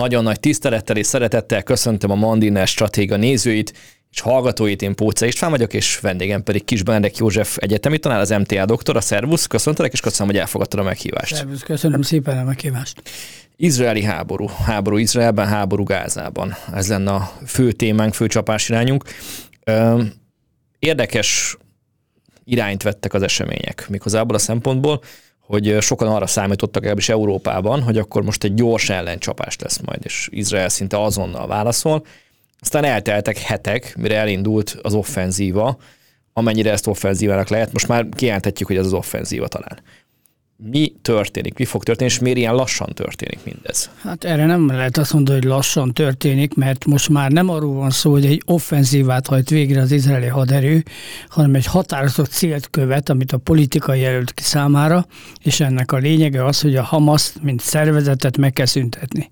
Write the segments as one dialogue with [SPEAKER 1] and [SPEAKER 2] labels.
[SPEAKER 1] Nagyon nagy tisztelettel és szeretettel köszöntöm a Mandiner Stratéga nézőit és hallgatóit, én Póca István vagyok, és vendégem pedig Kis Benedek József egyetemi tanár, az MTA doktor, a Szervusz, köszöntelek, és köszönöm, hogy elfogadtad a meghívást.
[SPEAKER 2] Szervusz, köszönöm szépen a meghívást.
[SPEAKER 1] Izraeli háború, háború Izraelben, háború Gázában. Ez lenne a fő témánk, fő csapásirányunk. Érdekes irányt vettek az események, méghozzá abból a szempontból, hogy sokan arra számítottak legalábbis Európában, hogy akkor most egy gyors ellencsapás lesz majd, és Izrael szinte azonnal válaszol. Aztán elteltek hetek, mire elindult az offenzíva, amennyire ezt offenzívának lehet. Most már kijelenthetjük, hogy ez az offenzíva talán mi történik, mi fog történni, és miért ilyen lassan történik mindez?
[SPEAKER 2] Hát erre nem lehet azt mondani, hogy lassan történik, mert most már nem arról van szó, hogy egy offenzívát hajt végre az izraeli haderő, hanem egy határozott célt követ, amit a politika jelölt ki számára, és ennek a lényege az, hogy a Hamas mint szervezetet meg kell szüntetni.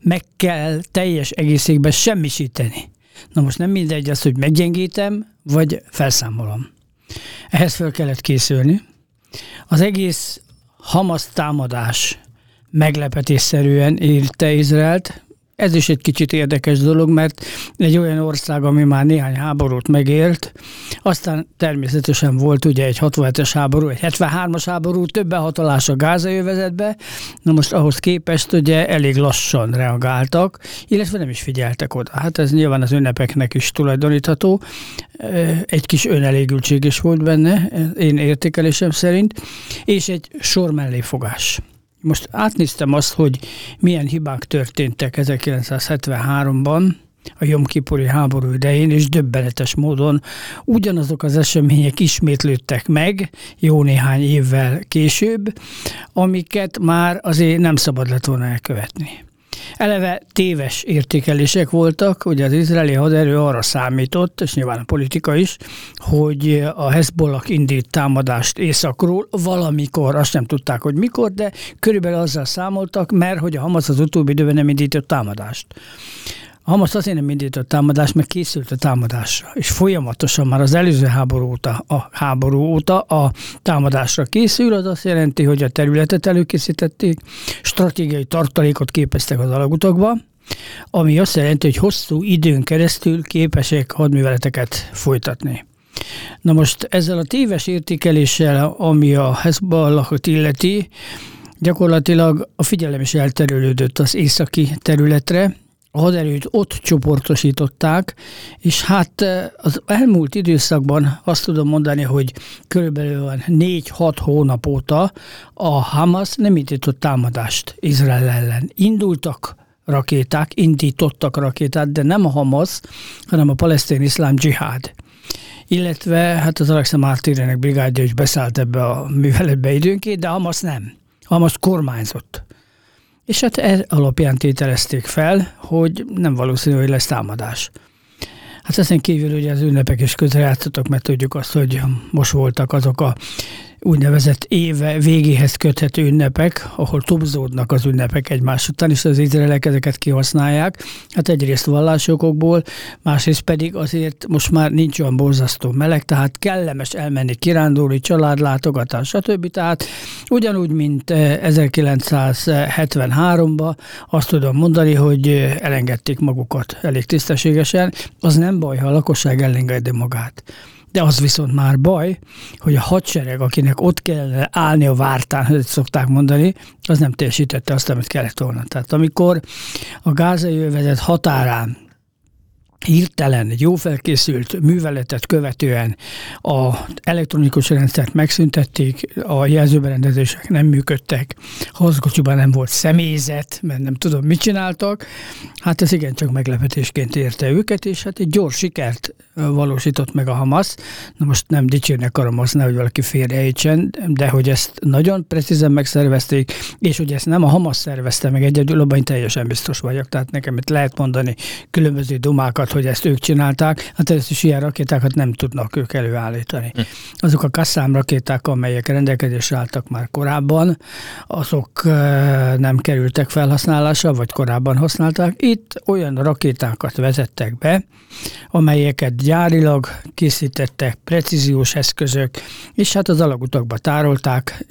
[SPEAKER 2] Meg kell teljes egészségben semmisíteni. Na most nem mindegy az, hogy meggyengítem, vagy felszámolom. Ehhez fel kellett készülni. Az egész Hamas támadás meglepetésszerűen érte Izraelt. Ez is egy kicsit érdekes dolog, mert egy olyan ország, ami már néhány háborút megélt, aztán természetesen volt ugye egy 67-es háború, egy 73-as háború, több behatolás a gázajövezetbe, na most ahhoz képest ugye elég lassan reagáltak, illetve nem is figyeltek oda. Hát ez nyilván az ünnepeknek is tulajdonítható. Egy kis önelégültség is volt benne, én értékelésem szerint, és egy sor melléfogás. Most átnéztem azt, hogy milyen hibák történtek 1973-ban, a Jomkipuri háború idején, és döbbenetes módon ugyanazok az események ismétlődtek meg jó néhány évvel később, amiket már azért nem szabad lett volna elkövetni. Eleve téves értékelések voltak, ugye az izraeli haderő arra számított, és nyilván a politika is, hogy a Hezbollah indít támadást északról valamikor, azt nem tudták, hogy mikor, de körülbelül azzal számoltak, mert hogy a Hamas az utóbbi időben nem indított támadást. A Hamas azért nem indított támadást, mert készült a támadásra, és folyamatosan már az előző háború óta, a háború óta a támadásra készül, az azt jelenti, hogy a területet előkészítették, stratégiai tartalékot képeztek az alagutakba, ami azt jelenti, hogy hosszú időn keresztül képesek hadműveleteket folytatni. Na most ezzel a téves értékeléssel, ami a Hezbollahot illeti, gyakorlatilag a figyelem is elterülődött az északi területre, a haderőt ott csoportosították, és hát eh, az elmúlt időszakban azt tudom mondani, hogy körülbelül 4-6 hónap óta a Hamas nem indított támadást Izrael ellen. Indultak rakéták, indítottak rakétát, de nem a Hamas, hanem a palesztin iszlám dzsihád illetve hát az Alexa Mártérének brigádja is beszállt ebbe a műveletbe időnként, de Hamas nem. Hamas kormányzott. És hát ez alapján tételezték fel, hogy nem valószínű, hogy lesz támadás. Hát ezen kívül ugye az ünnepek is közrejátszottak, mert tudjuk azt, hogy most voltak azok a úgynevezett éve végéhez köthető ünnepek, ahol tobzódnak az ünnepek egymás után, és az izraelek ezeket kihasználják. Hát egyrészt vallásokokból, másrészt pedig azért most már nincs olyan borzasztó meleg, tehát kellemes elmenni kirándulni, családlátogatás, stb. Tehát ugyanúgy, mint 1973-ban azt tudom mondani, hogy elengedték magukat elég tisztességesen. Az nem baj, ha a lakosság elengedi magát. De az viszont már baj, hogy a hadsereg, akinek ott kell állni a vártán, hogy szokták mondani, az nem teljesítette azt, amit kellett volna. Tehát amikor a gázai övezet határán hirtelen egy jó felkészült műveletet követően a elektronikus rendszert megszüntették, a jelzőberendezések nem működtek, hazkocsiban nem volt személyzet, mert nem tudom, mit csináltak. Hát ez igencsak meglepetésként érte őket, és hát egy gyors sikert valósított meg a Hamas. Na most nem dicsérni akarom azt, hogy valaki félreejtsen, de hogy ezt nagyon precízen megszervezték, és hogy ezt nem a Hamas szervezte meg egyedül, abban teljesen biztos vagyok. Tehát nekem itt lehet mondani különböző dumákat, hogy ezt ők csinálták, hát ezt is ilyen rakétákat nem tudnak ők előállítani. Hm. Azok a kasszám rakéták, amelyek rendelkezésre álltak már korábban, azok nem kerültek felhasználásra, vagy korábban használták. Itt olyan rakétákat vezettek be, amelyeket gyárilag készítettek, precíziós eszközök, és hát az alagutakba tárolták,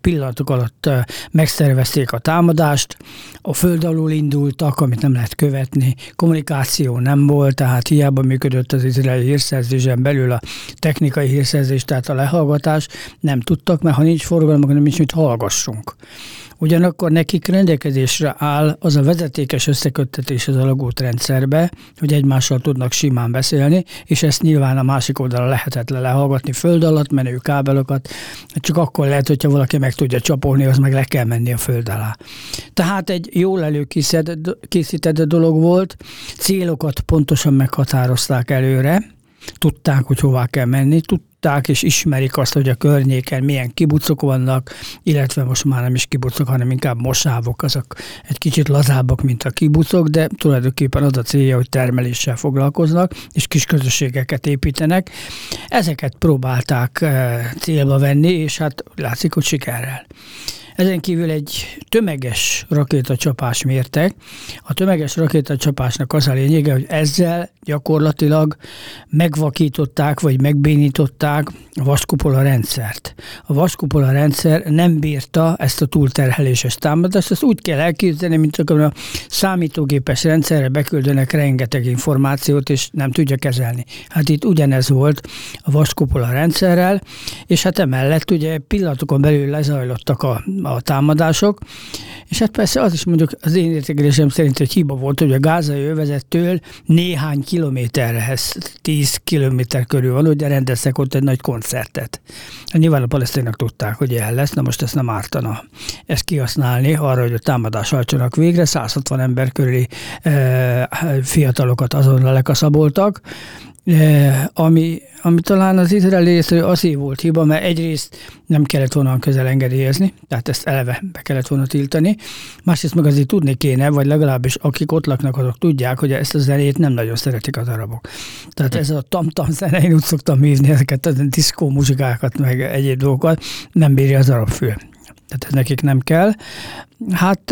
[SPEAKER 2] pillanatok alatt megszervezték a támadást, a föld alul indultak, amit nem lehet követni, kommunikáció nem volt, tehát hiába működött az izraeli hírszerzésen belül a technikai hírszerzés, tehát a lehallgatás, nem tudtak, mert ha nincs forgalom, akkor nem is mit hallgassunk. Ugyanakkor nekik rendelkezésre áll az a vezetékes összeköttetés az alagút rendszerbe, hogy egymással tudnak simán beszélni, és ezt nyilván a másik oldalra lehetetlen lehallgatni föld alatt menő kábelokat, csak akkor lehet, hogyha valaki meg tudja csapolni, az meg le kell menni a föld alá. Tehát egy jól előkészített dolog volt, célokat pontosan meghatározták előre, tudták, hogy hová kell menni, tudták és ismerik azt, hogy a környéken milyen kibucok vannak, illetve most már nem is kibucok, hanem inkább mosávok, azok egy kicsit lazábbak, mint a kibucok, de tulajdonképpen az a célja, hogy termeléssel foglalkoznak, és kis közösségeket építenek. Ezeket próbálták eh, célba venni, és hát látszik, hogy sikerrel. Ezen kívül egy tömeges rakétacsapás mértek. A tömeges rakétacsapásnak az a lényege, hogy ezzel gyakorlatilag megvakították vagy megbénították a vaskupola rendszert. A vaskupola rendszer nem bírta ezt a túlterheléses támadást, ezt úgy kell elképzelni, mint akkor a számítógépes rendszerre beküldenek rengeteg információt, és nem tudja kezelni. Hát itt ugyanez volt a vaskupola rendszerrel, és hát emellett ugye pillanatokon belül lezajlottak a, a támadások, és hát persze az is mondjuk az én értékelésem szerint egy hiba volt, hogy a gázai övezettől néhány kilométerhez, 10 kilométer körül van, ugye rendeztek ott egy nagy koncertet. Nyilván a palesztinak tudták, hogy ilyen lesz, na most ezt nem ártana ezt kihasználni arra, hogy a támadás hajtsanak végre. 160 ember körüli e, fiatalokat azonnal lekaszaboltak, ami, ami talán az izraeli részről azért volt hiba, mert egyrészt nem kellett volna közel engedélyezni, tehát ezt eleve be kellett volna tiltani. Másrészt meg azért tudni kéne, vagy legalábbis akik ott laknak, azok tudják, hogy ezt a zenét nem nagyon szeretik az arabok. Tehát ez a tam-tam zene, én úgy szoktam hívni ezeket a diszkó muzsikákat, meg egyéb dolgokat, nem bírja az arab fül. Tehát ez nekik nem kell. Hát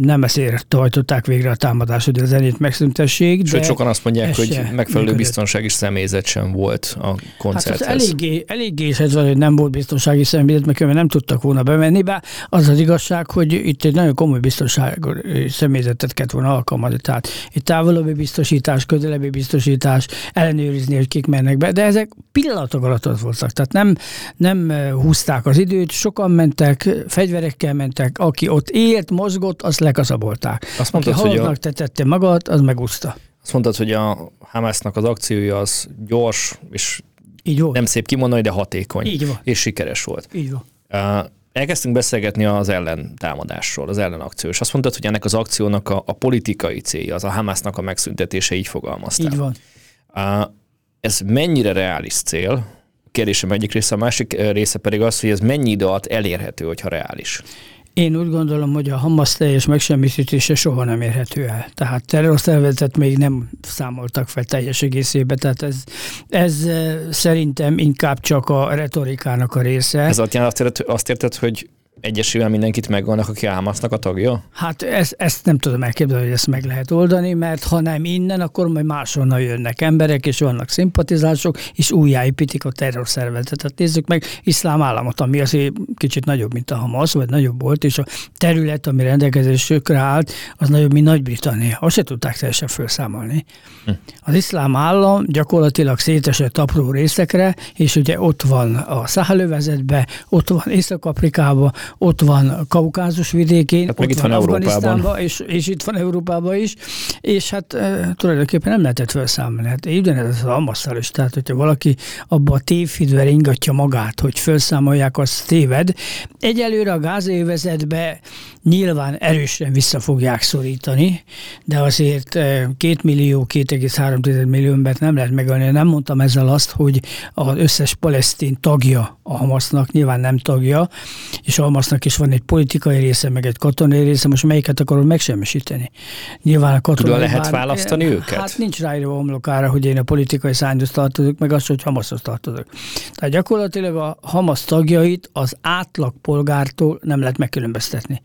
[SPEAKER 2] nem ezért hajtották végre a támadást, hogy a zenét megszüntessék.
[SPEAKER 1] Sőt, sokan azt mondják, hogy megfelelő működött. biztonsági személyzet sem volt a koncerthez. Hát
[SPEAKER 2] eléggé, eléggé ez van, hogy nem volt biztonsági személyzet, mert nem tudtak volna bemenni, be. az az igazság, hogy itt egy nagyon komoly biztonsági személyzetet kellett volna alkalmazni. Tehát itt távolabbi biztosítás, közelebbi biztosítás, ellenőrizni, hogy kik mennek be, de ezek pillanatok alatt az voltak. Tehát nem, nem húzták az időt, sokan mentek, fegyverekkel mentek, aki ott élt, mozgott, azt lekaszabolták. Azt mondtad, aki hogy a... te tette magad, az megúszta.
[SPEAKER 1] Azt mondtad, hogy a Hamasnak az akciója az gyors, és Így volt. nem szép kimondani, de hatékony. Így van. És sikeres volt.
[SPEAKER 2] Így van.
[SPEAKER 1] Uh, elkezdtünk beszélgetni az ellentámadásról, az ellenakció, és azt mondtad, hogy ennek az akciónak a, a politikai célja, az a Hamasnak a megszüntetése, így fogalmaztál.
[SPEAKER 2] Így van. Uh,
[SPEAKER 1] ez mennyire reális cél? Kérdésem egyik része, a másik része pedig az, hogy ez mennyi idő alatt elérhető, hogyha reális.
[SPEAKER 2] Én úgy gondolom, hogy a Hamas teljes megsemmisítése soha nem érhető el. Tehát terrorszervezetet még nem számoltak fel teljes egészébe, tehát ez, ez szerintem inkább csak a retorikának a része.
[SPEAKER 1] Ez azt azt érted hogy egyesével mindenkit megvannak, aki Hamasnak a tagja?
[SPEAKER 2] Hát ezt, ezt nem tudom elképzelni, hogy ezt meg lehet oldani, mert ha nem innen, akkor majd máshonnan jönnek emberek, és vannak szimpatizások, és újjáépítik a terrorszervezetet. Nézzük meg iszlám államot, ami azért kicsit nagyobb, mint a Hamas, vagy nagyobb volt, és a terület, ami rendelkezésükre állt, az nagyobb, mint Nagy-Britannia. Azt se tudták teljesen felszámolni. Hm. Az iszlám állam gyakorlatilag szétesett apró részekre, és ugye ott van a Száhelővezetbe, ott van Észak-Afrikában, ott van Kaukázus vidékén, hát ott
[SPEAKER 1] itt van, van Afganisztánban,
[SPEAKER 2] és, és itt van Európában is, és hát e, tulajdonképpen nem lehetett felszámolni. Hát ugyanez az Amasszal is, tehát hogyha valaki abba a tévhidve ringatja magát, hogy felszámolják, az téved. Egyelőre a gázévezetbe nyilván erősen vissza fogják szorítani, de azért 2 millió, 2,3 millió embert nem lehet megölni. Nem mondtam ezzel azt, hogy az összes palesztin tagja a Hamasznak, nyilván nem tagja, és a Hamasznak is van egy politikai része, meg egy katonai része, most melyiket akarod megsemmisíteni? Nyilván a katonai...
[SPEAKER 1] Tudod, lehet bár, választani eh, őket?
[SPEAKER 2] Hát nincs ráírva homlokára, hogy én a politikai szányhoz tartozok, meg az, hogy Hamaszhoz tartozok. Tehát gyakorlatilag a Hamasz tagjait az átlagpolgártól nem lehet megkülönböztetni.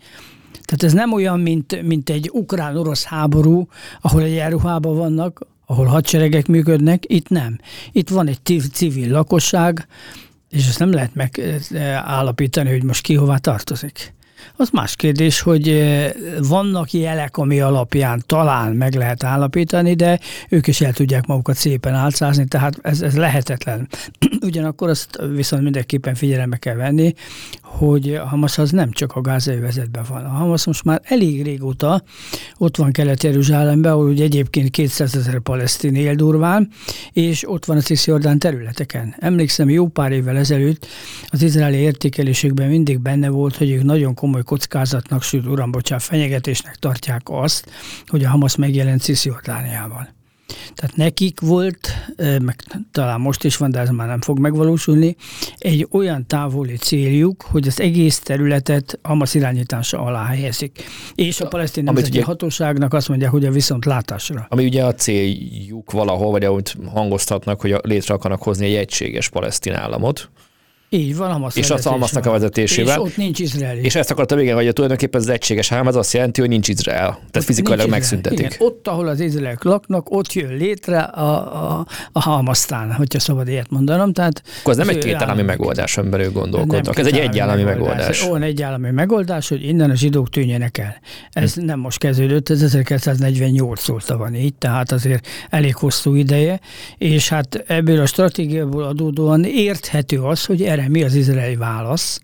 [SPEAKER 2] Tehát ez nem olyan, mint, mint egy ukrán-orosz háború, ahol egy ruhában vannak, ahol hadseregek működnek, itt nem. Itt van egy civil lakosság, és ezt nem lehet megállapítani, hogy most ki hová tartozik. Az más kérdés, hogy eh, vannak jelek, ami alapján talán meg lehet állapítani, de ők is el tudják magukat szépen álcázni, tehát ez, ez lehetetlen. Ugyanakkor azt viszont mindenképpen figyelembe kell venni, hogy a Hamas az nem csak a gázai vezetben van. A Hamas most már elég régóta ott van Kelet-Jeruzsálemben, ahol ugye egyébként 200 ezer palesztin él durván, és ott van a Cisziordán területeken. Emlékszem, jó pár évvel ezelőtt az izraeli értékelésekben mindig benne volt, hogy ők nagyon komoly kockázatnak, sőt, uram, bocsánat, fenyegetésnek tartják azt, hogy a Hamas megjelent Cisziordániában. Tehát nekik volt, meg talán most is van, de ez már nem fog megvalósulni, egy olyan távoli céljuk, hogy az egész területet Hamas irányítása alá helyezik. És a palesztin nemzeti ugye, hatóságnak azt mondják, hogy a viszont látásra.
[SPEAKER 1] Ami ugye a céljuk valahol, vagy ahogy hangoztatnak, hogy létre akarnak hozni egy egységes palesztin államot,
[SPEAKER 2] így van,
[SPEAKER 1] Hamas És az Hamasnak a vezetésével. És
[SPEAKER 2] ott nincs Izrael.
[SPEAKER 1] És ezt akartam igen, hogy tulajdonképpen az egységes állam, az azt jelenti, hogy nincs Izrael. Tehát ott fizikailag megszüntetik. Igen.
[SPEAKER 2] Ott, ahol az izraelek laknak, ott jön létre a, a, a Hamasztán, hogyha szabad ilyet mondanom. Tehát
[SPEAKER 1] Akkor ez nem egy kétállami megoldás, amiben ők gondolkodtak. Ez egy egyállami megoldás. megoldás.
[SPEAKER 2] Olyan egyállami megoldás, hogy innen a zsidók tűnjenek el. Ez hm. nem most kezdődött, ez 1948 óta van így, tehát azért elég hosszú ideje, és hát ebből a stratégiából adódóan érthető az, hogy erre erre mi az izraeli válasz?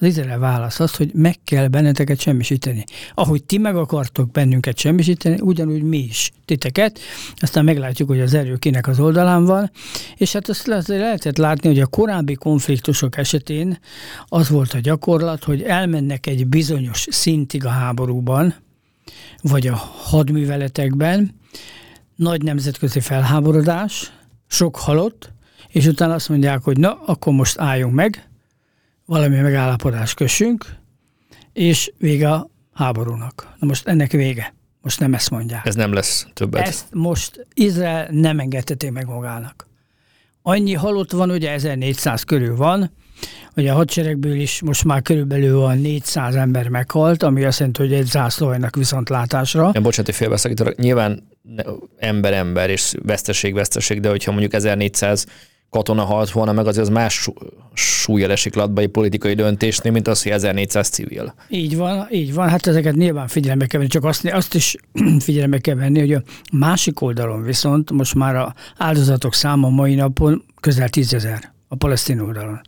[SPEAKER 2] Az izraeli válasz az, hogy meg kell benneteket semmisíteni. Ahogy ti meg akartok bennünket semmisíteni, ugyanúgy mi is titeket, aztán meglátjuk, hogy az erő kinek az oldalán van, és hát azt lehetett látni, hogy a korábbi konfliktusok esetén az volt a gyakorlat, hogy elmennek egy bizonyos szintig a háborúban, vagy a hadműveletekben, nagy nemzetközi felháborodás, sok halott, és utána azt mondják, hogy na, akkor most álljunk meg, valami megállapodást kössünk, és vége a háborúnak. Na most ennek vége. Most nem ezt mondják.
[SPEAKER 1] Ez nem lesz többet.
[SPEAKER 2] Ezt most Izrael nem engedheti meg magának. Annyi halott van, ugye 1400 körül van, hogy a hadseregből is most már körülbelül van 400 ember meghalt, ami azt jelenti, hogy egy zászlóajnak látásra.
[SPEAKER 1] Ja, bocsánat, hogy félbeszakítok. Nyilván ember-ember és veszteség-veszteség, de hogyha mondjuk 1400 katona halt volna meg, azért az más súlyjal esik latba egy politikai döntésnél, mint az, hogy 1400 civil.
[SPEAKER 2] Így van, így van. Hát ezeket nyilván figyelembe kell venni, csak azt, azt is figyelembe kell venni, hogy a másik oldalon viszont most már a áldozatok száma mai napon közel tízezer a palesztin oldalon.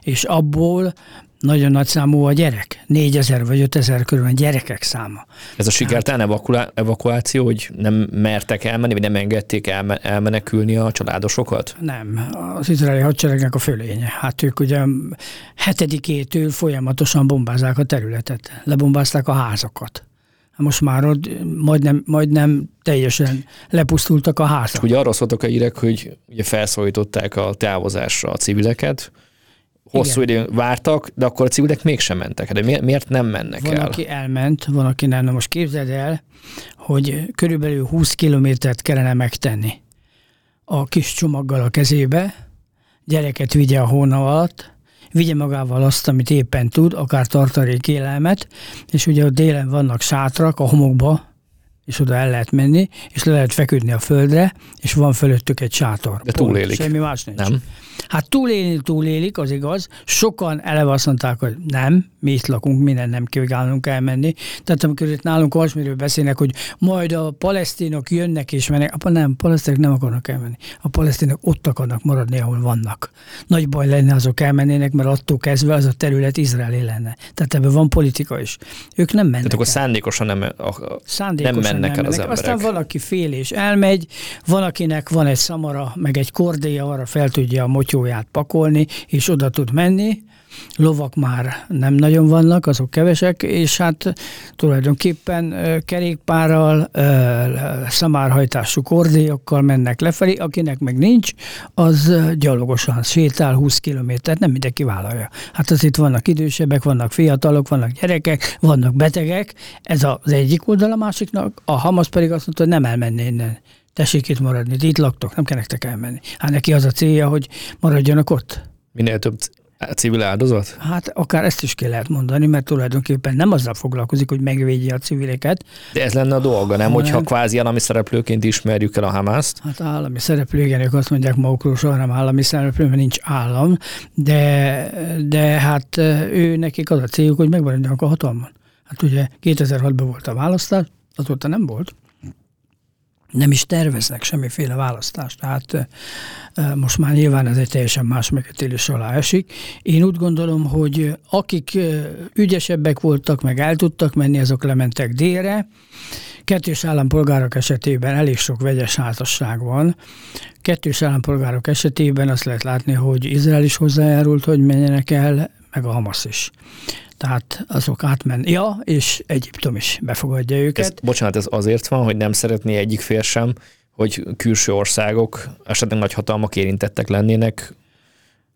[SPEAKER 2] És abból nagyon nagy számú a gyerek. 4000 vagy 5000 körül gyerekek száma.
[SPEAKER 1] Ez a sikertelen evakuá- evakuáció, hogy nem mertek elmenni, vagy nem engedték elme- elmenekülni a családosokat?
[SPEAKER 2] Nem. Az izraeli hadseregnek a fölénye. Hát ők ugye hetedikétől folyamatosan bombázák a területet. Lebombázták a házakat. Most már ott majdnem, majdnem teljesen lepusztultak a házak.
[SPEAKER 1] Ugye arról szóltak a hírek, hogy ugye felszólították a távozásra a civileket, hosszú Igen. időn vártak, de akkor a civilek mégsem mentek. De miért nem mennek
[SPEAKER 2] van,
[SPEAKER 1] el?
[SPEAKER 2] Van, aki elment, van, aki nem. Na most képzeld el, hogy körülbelül 20 kilométert kellene megtenni a kis csomaggal a kezébe, gyereket vigye a hóna alatt, vigye magával azt, amit éppen tud, akár tartalék élelmet, és ugye ott délen vannak sátrak a homokba, és oda el lehet menni, és le lehet feküdni a földre, és van fölöttük egy sátor.
[SPEAKER 1] De túlélik.
[SPEAKER 2] Semmi más nincs.
[SPEAKER 1] Nem.
[SPEAKER 2] Hát túlélni túlélik, az igaz. Sokan eleve azt mondták, hogy nem, mi itt lakunk, minden nem kívánunk elmenni. Tehát amikor itt nálunk olyasmiről beszélnek, hogy majd a palesztinok jönnek és mennek, apa nem, palesztinok nem akarnak elmenni. A palesztinok ott akarnak maradni, ahol vannak. Nagy baj lenne, azok elmennének, mert attól kezdve az a terület izraeli lenne. Tehát ebben van politika is. Ők nem mennek. Tehát
[SPEAKER 1] akkor szándékosan nem, a, szándékosan nem mennek nem el az emberek.
[SPEAKER 2] Aztán valaki fél és elmegy, van, akinek van egy szamara, meg egy kordéja, arra fel tudja a motyóját pakolni, és oda tud menni, lovak már nem nagyon vannak, azok kevesek, és hát tulajdonképpen kerékpárral, szamárhajtású kordélyokkal mennek lefelé, akinek meg nincs, az gyalogosan sétál 20 kilométert, nem mindenki vállalja. Hát az itt vannak idősebbek, vannak fiatalok, vannak gyerekek, vannak betegek, ez az egyik oldal a másiknak, a Hamas pedig azt mondta, hogy nem elmenni innen tessék itt maradni, itt laktok, nem kell nektek elmenni. Hát neki az a célja, hogy maradjanak ott.
[SPEAKER 1] Minél több A civil áldozat?
[SPEAKER 2] Hát akár ezt is ki lehet mondani, mert tulajdonképpen nem azzal foglalkozik, hogy megvédje a civileket.
[SPEAKER 1] De ez lenne a dolga, nem? Hogyha kvázi állami szereplőként ismerjük el a Hamaszt?
[SPEAKER 2] Hát állami szereplő, igen, ők azt mondják magukról, soha nem állami szereplő, mert nincs állam, de, de hát ő nekik az a céljuk, hogy megmaradjanak a hatalmon. Hát ugye 2006-ban volt a választás, azóta nem volt nem is terveznek semmiféle választást. Tehát most már nyilván ez egy teljesen más megítélés alá esik. Én úgy gondolom, hogy akik ügyesebbek voltak, meg el tudtak menni, azok lementek délre. Kettős állampolgárok esetében elég sok vegyes házasság van. Kettős állampolgárok esetében azt lehet látni, hogy Izrael is hozzájárult, hogy menjenek el, meg a Hamas is tehát azok átmen. Ja, és Egyiptom is befogadja őket.
[SPEAKER 1] Ez, bocsánat, ez azért van, hogy nem szeretné egyik fél sem, hogy külső országok, esetleg nagy hatalmak érintettek lennének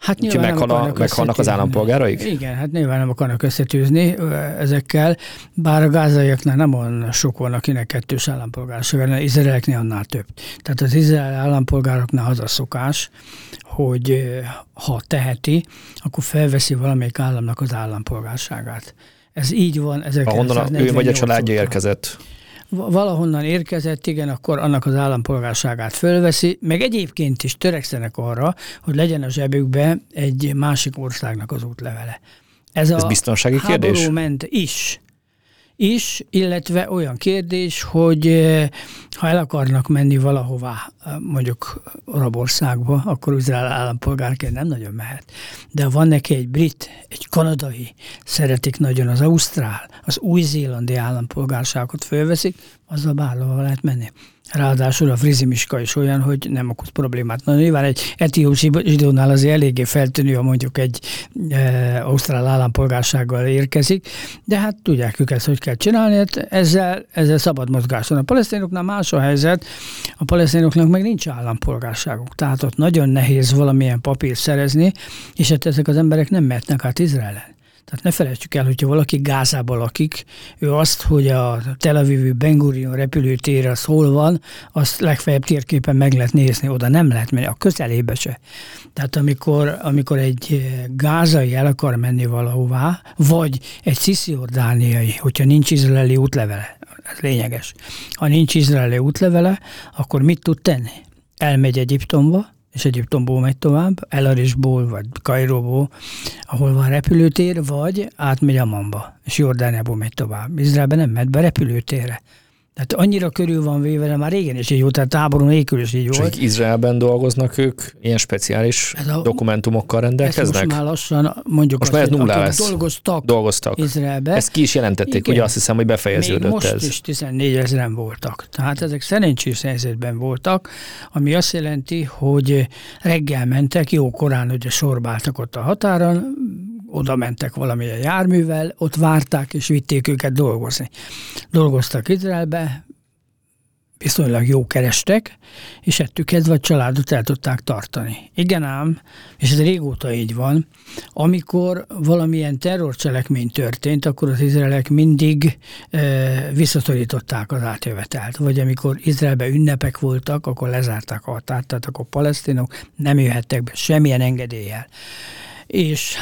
[SPEAKER 1] Hát nyilván meghalnak, meghalnak az állampolgáraik?
[SPEAKER 2] Igen, hát nyilván nem akarnak összetűzni ezekkel, bár a gázaiaknál nem olyan sok van, akinek kettős állampolgárság, mert izraeleknél annál több. Tehát az izrael állampolgároknál az a szokás, hogy ha teheti, akkor felveszi valamelyik államnak az állampolgárságát. Ez így van.
[SPEAKER 1] Ahonnan ő vagy a családja érkezett
[SPEAKER 2] valahonnan érkezett, igen, akkor annak az állampolgárságát fölveszi, meg egyébként is törekszenek arra, hogy legyen a zsebükbe egy másik országnak az útlevele.
[SPEAKER 1] Ez, Ez a biztonsági kérdés?
[SPEAKER 2] ment is is, illetve olyan kérdés, hogy eh, ha el akarnak menni valahová, eh, mondjuk Arabországba, akkor Izrael állampolgárként nem nagyon mehet. De van neki egy brit, egy kanadai, szeretik nagyon az ausztrál, az új-zélandi állampolgárságot fölveszik, azzal bárhova lehet menni. Ráadásul a frizimiska is olyan, hogy nem okoz problémát. Na, nyilván egy etióp zsidónál azért eléggé feltűnő, ha mondjuk egy e, ausztrál állampolgársággal érkezik, de hát tudják ők ezt, hogy kell csinálni, hát ezzel, ezzel szabad mozgás van. A palesztinoknál más a helyzet, a palesztinoknak meg nincs állampolgárságuk, tehát ott nagyon nehéz valamilyen papírt szerezni, és hát ezek az emberek nem mehetnek át Izraelen. Tehát ne felejtsük el, hogyha valaki Gázában lakik, ő azt, hogy a Tel Aviv Ben Gurion repülőtér az hol van, azt legfeljebb térképen meg lehet nézni, oda nem lehet menni, a közelébe se. Tehát amikor, amikor egy gázai el akar menni valahová, vagy egy cisziordániai, hogyha nincs izraeli útlevele, ez lényeges. Ha nincs izraeli útlevele, akkor mit tud tenni? Elmegy Egyiptomba, és Egyiptomból megy tovább, Elarisból vagy Kairóból, ahol van repülőtér, vagy átmegy Ammanba, és Jordániából megy tovább. Izraelben nem megy be repülőtérre. Tehát annyira körül van véve, már régen is így volt, tehát táború nélkül is így volt.
[SPEAKER 1] És Izraelben dolgoznak ők, ilyen speciális ez a, dokumentumokkal rendelkeznek?
[SPEAKER 2] most már lassan, mondjuk
[SPEAKER 1] most azt, már nullá lesz.
[SPEAKER 2] dolgoztak,
[SPEAKER 1] dolgoztak
[SPEAKER 2] Izraelbe.
[SPEAKER 1] Ezt ki is jelentették, Igen. ugye azt hiszem, hogy befejeződött
[SPEAKER 2] Még most
[SPEAKER 1] ez.
[SPEAKER 2] is 14 ezeren voltak. Tehát ezek szerencsés helyzetben voltak, ami azt jelenti, hogy reggel mentek, jó korán ugye sorbáltak ott a határon, oda mentek valamilyen járművel, ott várták és vitték őket dolgozni. Dolgoztak Izraelbe, viszonylag jó kerestek, és ettük kezdve a családot el tudták tartani. Igen ám, és ez régóta így van, amikor valamilyen terrorcselekmény történt, akkor az izraelek mindig e, visszaszorították az átjövetelt. Vagy amikor Izraelben ünnepek voltak, akkor lezárták a határt, tehát akkor palesztinok nem jöhettek be semmilyen engedéllyel és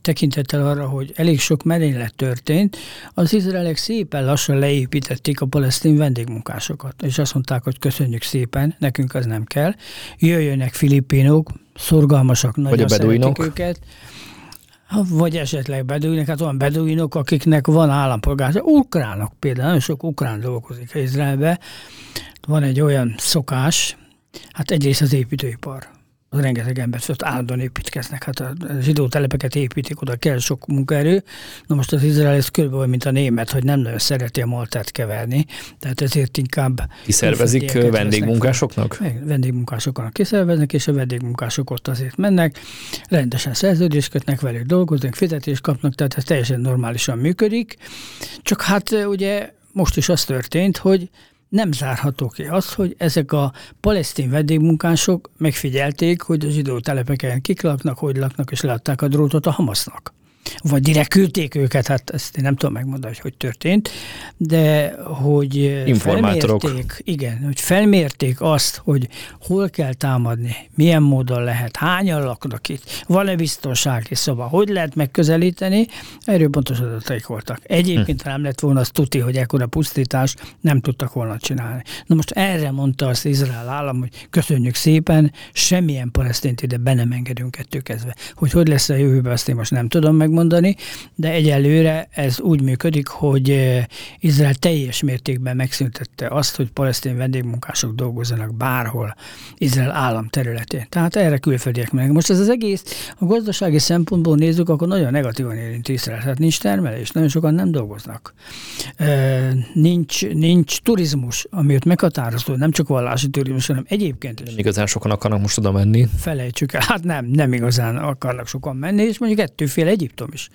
[SPEAKER 2] tekintettel arra, hogy elég sok merénylet történt, az izraelek szépen lassan leépítették a palesztin vendégmunkásokat, és azt mondták, hogy köszönjük szépen, nekünk az nem kell. Jöjjönek filipinok, szorgalmasak, nagyon szeretik őket, vagy esetleg beduinok, hát olyan beduinok, akiknek van állampolgárság, ukránok például, nagyon sok ukrán dolgozik Izraelbe, van egy olyan szokás, hát egyrészt az építőipar rengeteg ember, szóval állandóan építkeznek, hát a zsidó telepeket építik, oda kell sok munkaerő. Na most az Izrael ez körülbelül mint a német, hogy nem nagyon szereti a maltát keverni, tehát ezért inkább...
[SPEAKER 1] Kiszervezik vendégmunkásoknak?
[SPEAKER 2] Vendégmunkásoknak kiszerveznek, és a vendégmunkások ott azért mennek, rendesen szerződést kötnek velük, dolgoznak, fizetést kapnak, tehát ez teljesen normálisan működik. Csak hát ugye most is az történt, hogy nem zárható ki az, hogy ezek a palesztin vendégmunkások megfigyelték, hogy a zsidó telepeken kik laknak, hogy laknak, és leadták a drótot a Hamasznak. Vagy direkt küldték őket, hát ezt én nem tudom megmondani, hogy hogy történt, de hogy felmérték, igen, hogy felmérték azt, hogy hol kell támadni, milyen módon lehet, hányan laknak itt, van-e biztonsági szoba, hogy lehet megközelíteni, erről pontos adataik voltak. Egyébként, ha nem lett volna az tuti, hogy ekkora pusztítás nem tudtak volna csinálni. Na most erre mondta az Izrael állam, hogy köszönjük szépen, semmilyen palesztint ide be nem engedünk kettő kezdve. Hogy hogy lesz a jövőben, azt én most nem tudom meg megmondani, de egyelőre ez úgy működik, hogy eh, Izrael teljes mértékben megszüntette azt, hogy palesztin vendégmunkások dolgozzanak bárhol Izrael állam területén. Tehát erre külföldiek meg. Most ez az egész a gazdasági szempontból nézzük, akkor nagyon negatívan érint Izrael. Tehát nincs termelés, nagyon sokan nem dolgoznak. Eh, nincs, nincs turizmus, ami ott meghatározó, nem csak vallási turizmus, hanem egyébként is.
[SPEAKER 1] Nem igazán sokan akarnak most oda menni.
[SPEAKER 2] Felejtsük el, hát nem, nem igazán akarnak sokan menni, és mondjuk ettőféle Egyiptom Egyiptom is.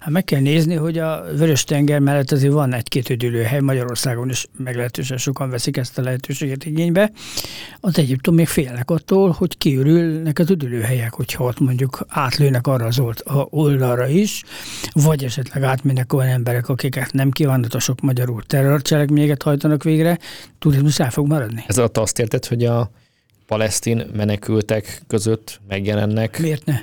[SPEAKER 2] Hát meg kell nézni, hogy a Vörös-tenger mellett azért van egy-két üdülőhely Magyarországon is meglehetősen sokan veszik ezt a lehetőséget igénybe. Az Egyiptom még félnek attól, hogy kiürülnek az üdülőhelyek, hogyha ott mondjuk átlőnek arra az oldalra is, vagy esetleg átmennek olyan emberek, akiket nem kívánatosok magyarul terrorcselekményeket hajtanak végre, turizmus el fog maradni.
[SPEAKER 1] Ez alatt azt érted, hogy a palesztin menekültek között megjelennek.
[SPEAKER 2] Miért ne?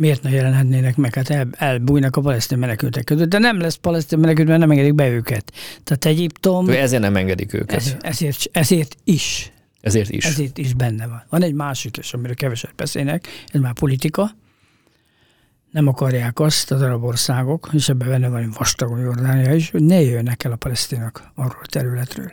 [SPEAKER 2] Miért ne jelenhetnének meg? Hát el, elbújnak a palesztin menekültek között, de nem lesz palesztin menekült, mert nem engedik be őket. Tehát Egyiptom...
[SPEAKER 1] Ő ezért nem engedik őket.
[SPEAKER 2] Ez, ezért, ezért is.
[SPEAKER 1] Ezért is.
[SPEAKER 2] Ezért is benne van. Van egy másik is, amiről keveset beszélnek, ez már politika. Nem akarják azt az arab országok, és ebben benne van vastagon Jordánia is, hogy ne jöjjenek el a palesztinak arról a területről.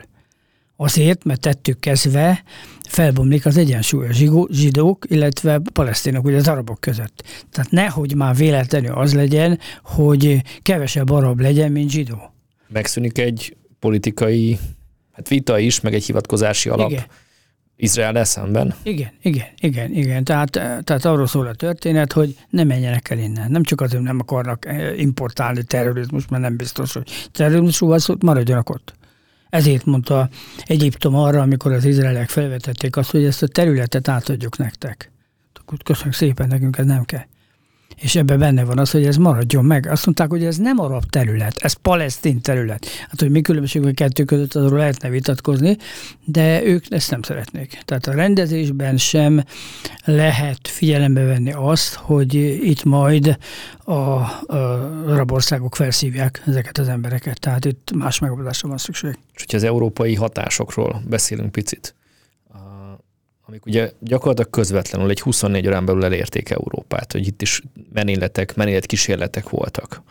[SPEAKER 2] Azért, mert tettük kezdve felbomlik az egyensúly a zsidók, illetve palesztinok, ugye az arabok között. Tehát nehogy már véletlenül az legyen, hogy kevesebb arab legyen, mint zsidó.
[SPEAKER 1] Megszűnik egy politikai hát vita is, meg egy hivatkozási alap. Igen. Izrael szemben.
[SPEAKER 2] Igen, igen, igen, igen. Tehát, tehát arról szól a történet, hogy ne menjenek el innen. Nem csak azért nem akarnak eh, importálni terrorizmus, mert nem biztos, hogy terrorizmusról maradjanak ott. Ezért mondta Egyiptom arra, amikor az izraelek felvetették azt, hogy ezt a területet átadjuk nektek. Köszönjük szépen, nekünk ez nem kell. És ebben benne van az, hogy ez maradjon meg. Azt mondták, hogy ez nem arab terület, ez palesztin terület. Hát, hogy mi különbség a kettő között, arról lehetne vitatkozni, de ők ezt nem szeretnék. Tehát a rendezésben sem lehet figyelembe venni azt, hogy itt majd a, a arab felszívják ezeket az embereket. Tehát itt más megoldásra van szükség.
[SPEAKER 1] És hogyha az európai hatásokról beszélünk picit, amik ugye gyakorlatilag közvetlenül egy 24 órán belül elérték Európát, hogy itt is merényletek, kísérletek voltak,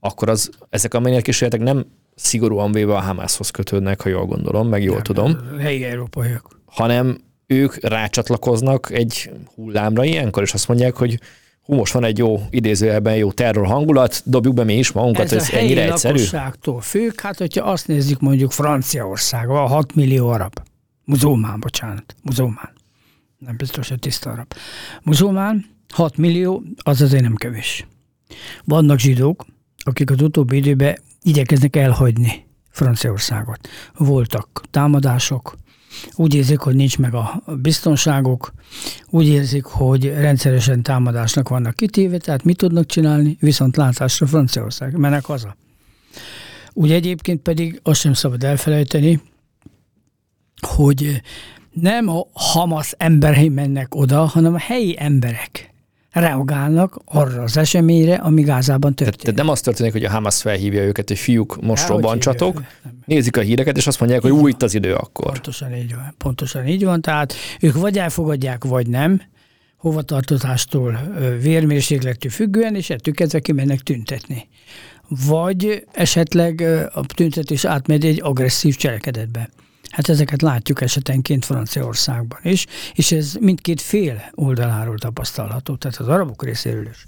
[SPEAKER 1] akkor az, ezek a kísérletek nem szigorúan véve a Hamászhoz kötődnek, ha jól gondolom, meg jól nem, tudom.
[SPEAKER 2] Helyi európaiak.
[SPEAKER 1] Hanem ők rácsatlakoznak egy hullámra ilyenkor, és azt mondják, hogy hú, most van egy jó idézőjelben jó terror hangulat, dobjuk be mi is magunkat, ez, ez ennyire egyszerű.
[SPEAKER 2] Ez függ, hát hogyha azt nézzük mondjuk Franciaország, van 6 millió arab, muzulmán, bocsánat, muzulmán, nem biztos, hogy tiszta arab. Muzulmán, 6 millió, az azért nem kevés. Vannak zsidók, akik az utóbbi időben igyekeznek elhagyni Franciaországot. Voltak támadások, úgy érzik, hogy nincs meg a biztonságok, úgy érzik, hogy rendszeresen támadásnak vannak kitéve, tehát mit tudnak csinálni, viszont látásra Franciaország, mennek haza. Úgy egyébként pedig azt sem szabad elfelejteni, hogy nem a Hamas emberei mennek oda, hanem a helyi emberek reagálnak arra az eseményre, ami Gázában történik.
[SPEAKER 1] Tehát nem az történik, hogy a Hamas felhívja őket, hogy fiúk, most robbantsatok, nézik a híreket, és azt mondják, hogy új itt az idő akkor.
[SPEAKER 2] Pontosan így van. Pontosan így van. Tehát ők vagy elfogadják, vagy nem, hovatartozástól, vérmérséklettől függően, és ettől kezdve kimennek tüntetni. Vagy esetleg a tüntetés átmegy egy agresszív cselekedetbe. Hát ezeket látjuk esetenként Franciaországban is, és ez mindkét fél oldaláról tapasztalható, tehát az arabok részéről is.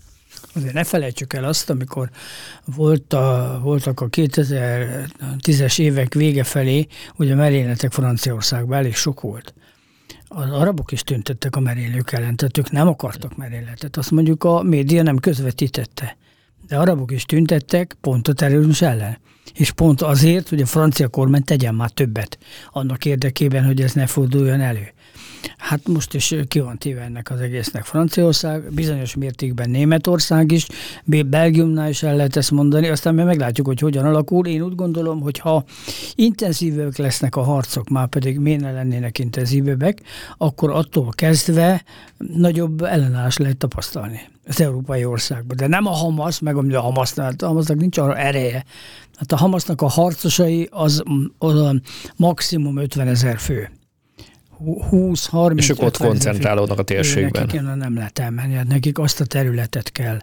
[SPEAKER 2] Azért ne felejtsük el azt, amikor volt a, voltak a 2010-es évek vége felé, hogy a merényletek Franciaországban elég sok volt. Az arabok is tüntettek a merénylők ellen, tehát ők nem akartak merényletet. Azt mondjuk a média nem közvetítette De arabok is tüntettek pont a terrorizmus ellen. És pont azért, hogy a francia kormány tegyen már többet annak érdekében, hogy ez ne forduljon elő. Hát most is ki van téve ennek az egésznek Franciaország, bizonyos mértékben Németország is, Belgiumnál is el lehet ezt mondani, aztán mi meglátjuk, hogy hogyan alakul. Én úgy gondolom, hogy ha intenzívek lesznek a harcok, már pedig miért ne lennének intenzívebbek, akkor attól kezdve nagyobb ellenállás lehet tapasztalni az európai országban. De nem a Hamas, meg a Hamasnál, a Hamasnak nincs arra ereje. Hát a Hamasnak a harcosai az, az maximum 50 ezer fő. 20-30
[SPEAKER 1] És ők ott koncentrálódnak a térségben.
[SPEAKER 2] Nekik nem lehet elmenni, hát nekik azt a területet kell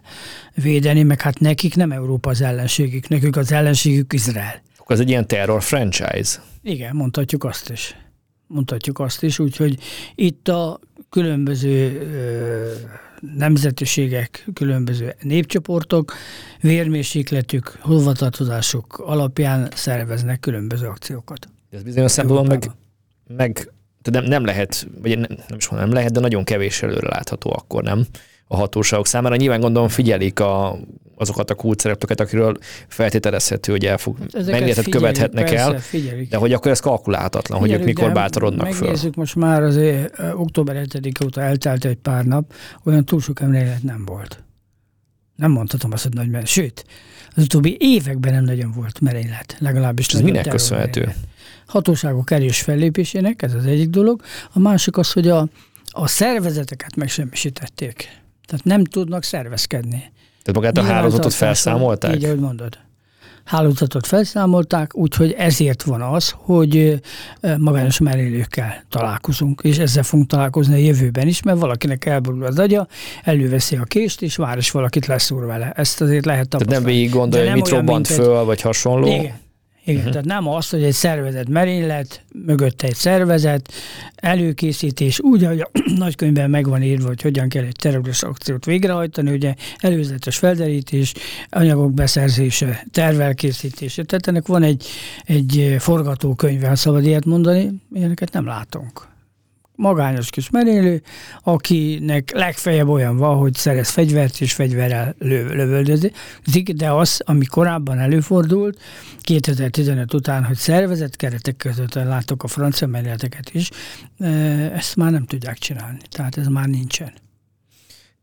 [SPEAKER 2] védeni, meg hát nekik nem Európa az ellenségük, nekik az ellenségük Izrael.
[SPEAKER 1] Akkor ez egy ilyen terror franchise.
[SPEAKER 2] Igen, mondhatjuk azt is. Mondhatjuk azt is, úgyhogy itt a különböző nemzetiségek, különböző népcsoportok vérmérsékletük, hovatartozások alapján szerveznek különböző akciókat.
[SPEAKER 1] Ez bizonyos szempontból meg, meg de nem, nem lehet, vagy nem, nem is mondom, nem lehet, de nagyon kevés előre látható akkor, nem? A hatóságok számára. Nyilván gondolom figyelik a, azokat a kulcszereplőket, akiről feltételezhető, hogy el fog, mennyiet követhetnek persze, el, figyelik. de hogy akkor ez kalkulálhatatlan, figyelik, hogy ők mikor bátorodnak föl.
[SPEAKER 2] Megnézzük most már azért október 7 óta eltelt egy pár nap, olyan túl sok emlélet nem volt. Nem mondhatom azt, hogy nagy, mert sőt, az utóbbi években nem nagyon volt merénylet, legalábbis.
[SPEAKER 1] Ez minek köszönhető? Merénylet
[SPEAKER 2] hatóságok erős fellépésének, ez az egyik dolog. A másik az, hogy a, a szervezeteket megsemmisítették. Tehát nem tudnak szervezkedni.
[SPEAKER 1] Tehát magát a hálózatot felszámolták?
[SPEAKER 2] Így, ahogy mondod. Hálózatot felszámolták, úgyhogy ezért van az, hogy magányos merélőkkel találkozunk, és ezzel fogunk találkozni a jövőben is, mert valakinek elborul az agya, előveszi a kést, és vár is valakit leszúr vele. Ezt azért lehet tapasztalni.
[SPEAKER 1] Tehát nem végig gondolja, hogy mit robbant föl, vagy hasonló?
[SPEAKER 2] Igen, igen, uh-huh. tehát nem az, hogy egy szervezet merénylet, mögötte egy szervezet, előkészítés, úgy, hogy a nagykönyvben meg van írva, hogy hogyan kell egy terrorista akciót végrehajtani, ugye előzetes felderítés, anyagok beszerzése, tervelkészítése, tehát ennek van egy, egy forgatókönyve, ha szabad ilyet mondani, ilyeneket nem látunk magányos kis merélő, akinek legfeljebb olyan van, hogy szerez fegyvert és fegyverrel lövöldözik, de az, ami korábban előfordult, 2015 után, hogy szervezett keretek között látok a francia merényleteket is, ezt már nem tudják csinálni. Tehát ez már nincsen.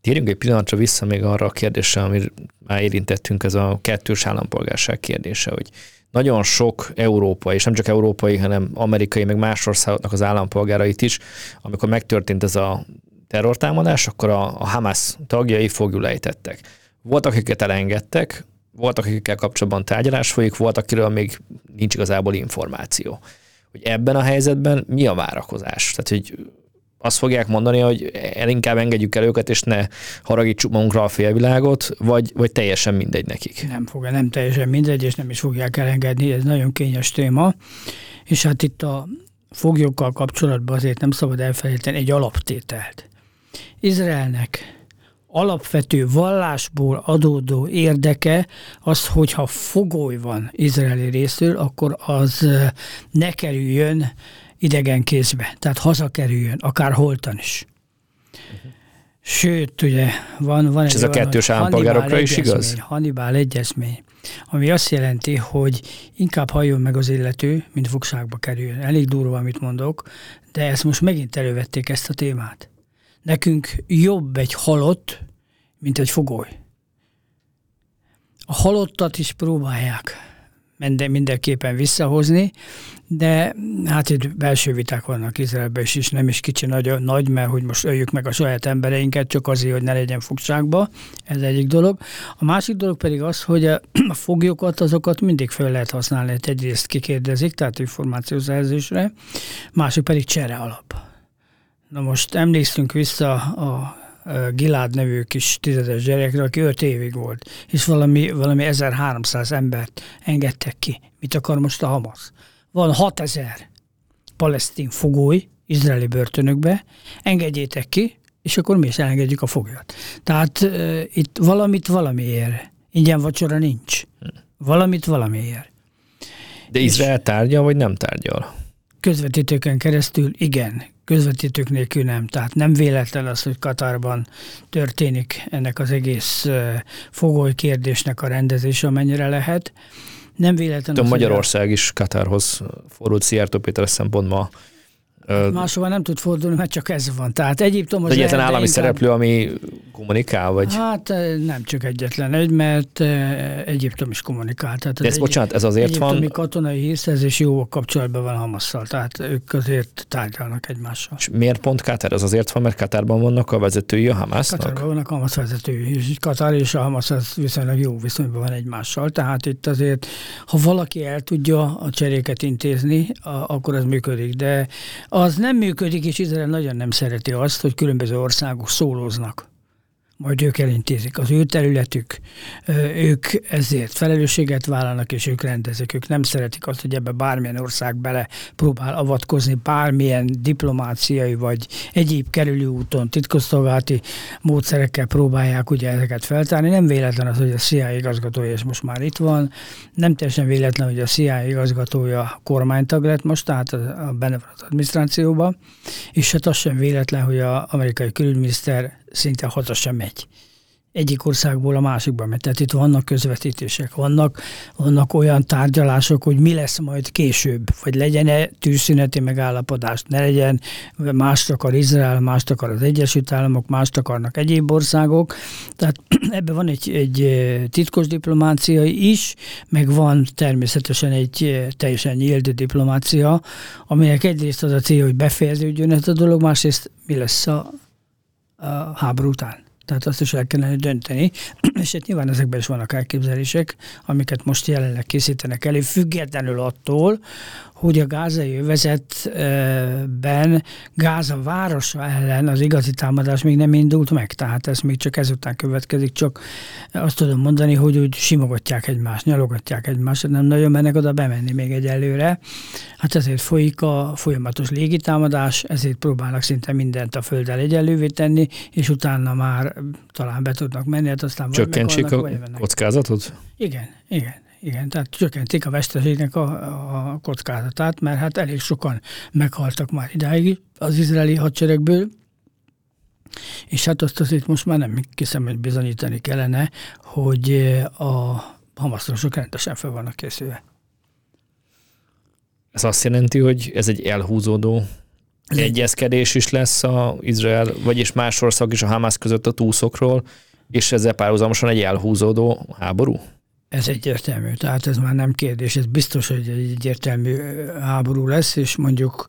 [SPEAKER 1] Térjünk egy pillanatra vissza még arra a kérdésre, amit már érintettünk, ez a kettős állampolgárság kérdése, hogy nagyon sok európai, és nem csak európai, hanem amerikai, meg más országoknak az állampolgárait is, amikor megtörtént ez a terrortámadás, akkor a, a Hamas tagjai fogjulejtettek. Voltak, akiket elengedtek, voltak, akikkel kapcsolatban tárgyalás folyik, volt, akiről még nincs igazából információ. Hogy ebben a helyzetben mi a várakozás? Tehát, hogy azt fogják mondani, hogy inkább engedjük el őket, és ne haragítsuk magunkra a félvilágot, vagy, vagy teljesen mindegy nekik?
[SPEAKER 2] Nem fog, nem teljesen mindegy, és nem is fogják elengedni, ez nagyon kényes téma. És hát itt a foglyokkal kapcsolatban azért nem szabad elfelejteni egy alaptételt. Izraelnek alapvető vallásból adódó érdeke az, hogyha fogoly van izraeli részről, akkor az ne kerüljön idegen kézbe, tehát hazakerüljön, akár holtan is. Sőt, ugye van, van
[SPEAKER 1] És ez a kettős állampolgárokra is igaz?
[SPEAKER 2] Hannibal egyezmény, ami azt jelenti, hogy inkább halljon meg az illető, mint fogságba kerüljön. Elég durva, amit mondok, de ezt most megint elővették ezt a témát. Nekünk jobb egy halott, mint egy fogoly. A halottat is próbálják minden, mindenképpen visszahozni, de hát itt belső viták vannak Izraelben is, és nem is kicsi nagy, nagy, mert hogy most öljük meg a saját embereinket, csak azért, hogy ne legyen fogságba, ez egyik dolog. A másik dolog pedig az, hogy a foglyokat, azokat mindig fel lehet használni, hogy egyrészt kikérdezik, tehát információszerzésre, másik pedig csere alap. Na most emlékszünk vissza a Gilád nevű kis tizedes gyerekre, aki öt évig volt, és valami, valami 1300 embert engedtek ki. Mit akar most a Hamas? Van 6000 palesztin fogói izraeli börtönökbe, engedjétek ki, és akkor mi is elengedjük a foglyot. Tehát uh, itt valamit valamiért. Ingyen vacsora nincs. Valamit valamiért.
[SPEAKER 1] De Izrael és, tárgyal, vagy nem tárgyal?
[SPEAKER 2] közvetítőken keresztül igen, közvetítők nélkül nem. Tehát nem véletlen az, hogy Katarban történik ennek az egész fogoly kérdésnek a rendezése, amennyire lehet. Nem véletlen
[SPEAKER 1] az, Magyarország is Katarhoz fordult Szijjártó Péter szempont ma
[SPEAKER 2] Máshova nem tud fordulni, mert csak ez van. Tehát Egyiptom az
[SPEAKER 1] egyetlen állami inkább... szereplő, ami kommunikál, vagy?
[SPEAKER 2] Hát nem csak egyetlen egy, mert Egyiptom is kommunikál. Tehát
[SPEAKER 1] De ez, egy, bocsánat, ez azért
[SPEAKER 2] egyiptomi
[SPEAKER 1] van...
[SPEAKER 2] katonai hírszerzés jó kapcsolatban van Hamasszal, tehát ők azért tárgyalnak egymással.
[SPEAKER 1] És miért pont Katár? Ez azért van, mert Katárban vannak a vezetői a Hamásznak?
[SPEAKER 2] Katárban vannak a Hamasz vezetői, és Katár és a Hamasz az viszonylag jó viszonyban van egymással, tehát itt azért, ha valaki el tudja a cseréket intézni, akkor az működik, de az nem működik, és Izrael nagyon nem szereti azt, hogy különböző országok szólóznak majd ők elintézik az ő területük, ők ezért felelősséget vállalnak, és ők rendezik. Ők nem szeretik azt, hogy ebbe bármilyen ország bele próbál avatkozni, bármilyen diplomáciai vagy egyéb kerülő úton, titkosszolgálati módszerekkel próbálják ugye ezeket feltárni. Nem véletlen az, hogy a CIA igazgatója, és most már itt van, nem teljesen véletlen, hogy a CIA igazgatója kormánytag lett most, tehát a benne van az adminisztrációban, és hát az sem véletlen, hogy az amerikai külügyminiszter szinte haza sem megy egyik országból a másikba megy. Tehát itt vannak közvetítések, vannak, vannak olyan tárgyalások, hogy mi lesz majd később, vagy legyen-e tűzszüneti megállapodás, ne legyen, mást akar Izrael, mást akar az Egyesült Államok, mást akarnak egyéb országok. Tehát ebben van egy, egy titkos diplomácia is, meg van természetesen egy teljesen nyílt diplomácia, aminek egyrészt az a célja, hogy befejeződjön ez a dolog, másrészt mi lesz a a háború után. Tehát azt is el kellene dönteni, és hát nyilván ezekben is vannak elképzelések, amiket most jelenleg készítenek elő, függetlenül attól, hogy a gázai övezetben Gáza városa ellen az igazi támadás még nem indult meg, tehát ez még csak ezután következik, csak azt tudom mondani, hogy úgy simogatják egymást, nyalogatják egymást, nem nagyon mennek oda bemenni még egyelőre. Hát ezért folyik a folyamatos légitámadás, ezért próbálnak szinte mindent a földdel egyenlővé tenni, és utána már talán be tudnak menni, hát aztán
[SPEAKER 1] Csökkentsék a kockázatot?
[SPEAKER 2] Igen, igen. Igen, tehát csökkentik a veszteségnek a, a kockázatát, mert hát elég sokan meghaltak már idáig az izraeli hadseregből, és hát azt azért most már nem kiszem, hogy bizonyítani kellene, hogy a hamasztosok rendesen fel vannak készülve.
[SPEAKER 1] Ez azt jelenti, hogy ez egy elhúzódó egyezkedés is lesz a Izrael, vagyis más ország is a Hamász között a túszokról, és ezzel párhuzamosan egy elhúzódó háború?
[SPEAKER 2] Ez egyértelmű, tehát ez már nem kérdés, ez biztos, hogy egy egyértelmű háború lesz, és mondjuk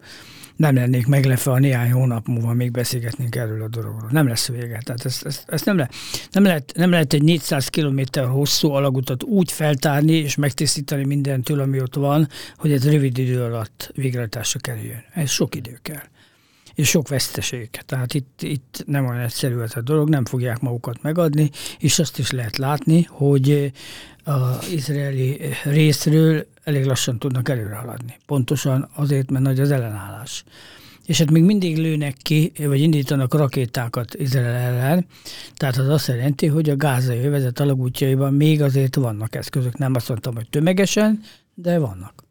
[SPEAKER 2] nem lennék meglepve, a néhány hónap múlva még beszélgetnénk erről a dologról. Nem lesz vége. Tehát ezt, ezt, ezt nem, le, nem, lehet, nem lehet egy 400 km hosszú alagutat úgy feltárni és megtisztítani mindentől, ami ott van, hogy ez rövid idő alatt végrehajtásra kerüljön. Ez sok idő kell és sok veszteség. Tehát itt, itt nem olyan egyszerű ez a dolog, nem fogják magukat megadni, és azt is lehet látni, hogy az izraeli részről elég lassan tudnak előre haladni. Pontosan azért, mert nagy az ellenállás. És hát még mindig lőnek ki, vagy indítanak rakétákat Izrael ellen, tehát az azt jelenti, hogy a gázai övezet alagútjaiban még azért vannak eszközök. Nem azt mondtam, hogy tömegesen, de vannak.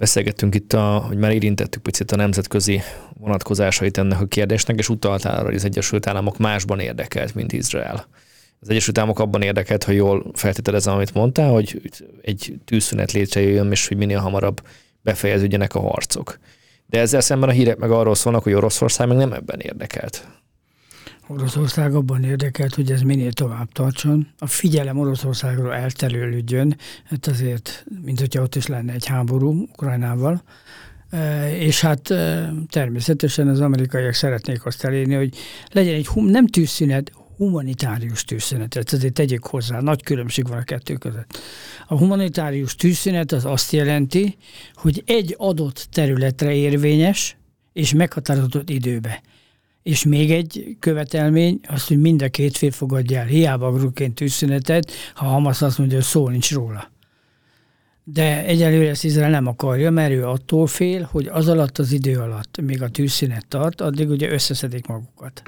[SPEAKER 1] Beszélgettünk itt, a, hogy már érintettük picit a nemzetközi vonatkozásait ennek a kérdésnek, és utaltál arra, hogy az Egyesült Államok másban érdekelt, mint Izrael. Az Egyesült Államok abban érdekelt, ha jól feltételezem, amit mondtál, hogy egy tűzszünet létrejöjjön, és hogy minél hamarabb befejeződjenek a harcok. De ezzel szemben a hírek meg arról szólnak, hogy Oroszország meg nem ebben érdekelt.
[SPEAKER 2] Oroszország abban érdekelt, hogy ez minél tovább tartson. A figyelem Oroszországról elterülődjön, hát azért, mint hogyha ott is lenne egy háború Ukrajnával. E, és hát e, természetesen az amerikaiak szeretnék azt elérni, hogy legyen egy hum, nem tűzszünet, humanitárius tűzszünet. Tehát azért tegyük hozzá, nagy különbség van a kettő között. A humanitárius tűzszünet az azt jelenti, hogy egy adott területre érvényes, és meghatározott időbe. És még egy követelmény, az, hogy mind a két fél fogadja el. Hiába agrúként tűzszünetet, ha Hamas azt mondja, hogy szó nincs róla. De egyelőre ezt Izrael nem akarja, mert ő attól fél, hogy az alatt az idő alatt, még a tűzszünet tart, addig ugye összeszedik magukat.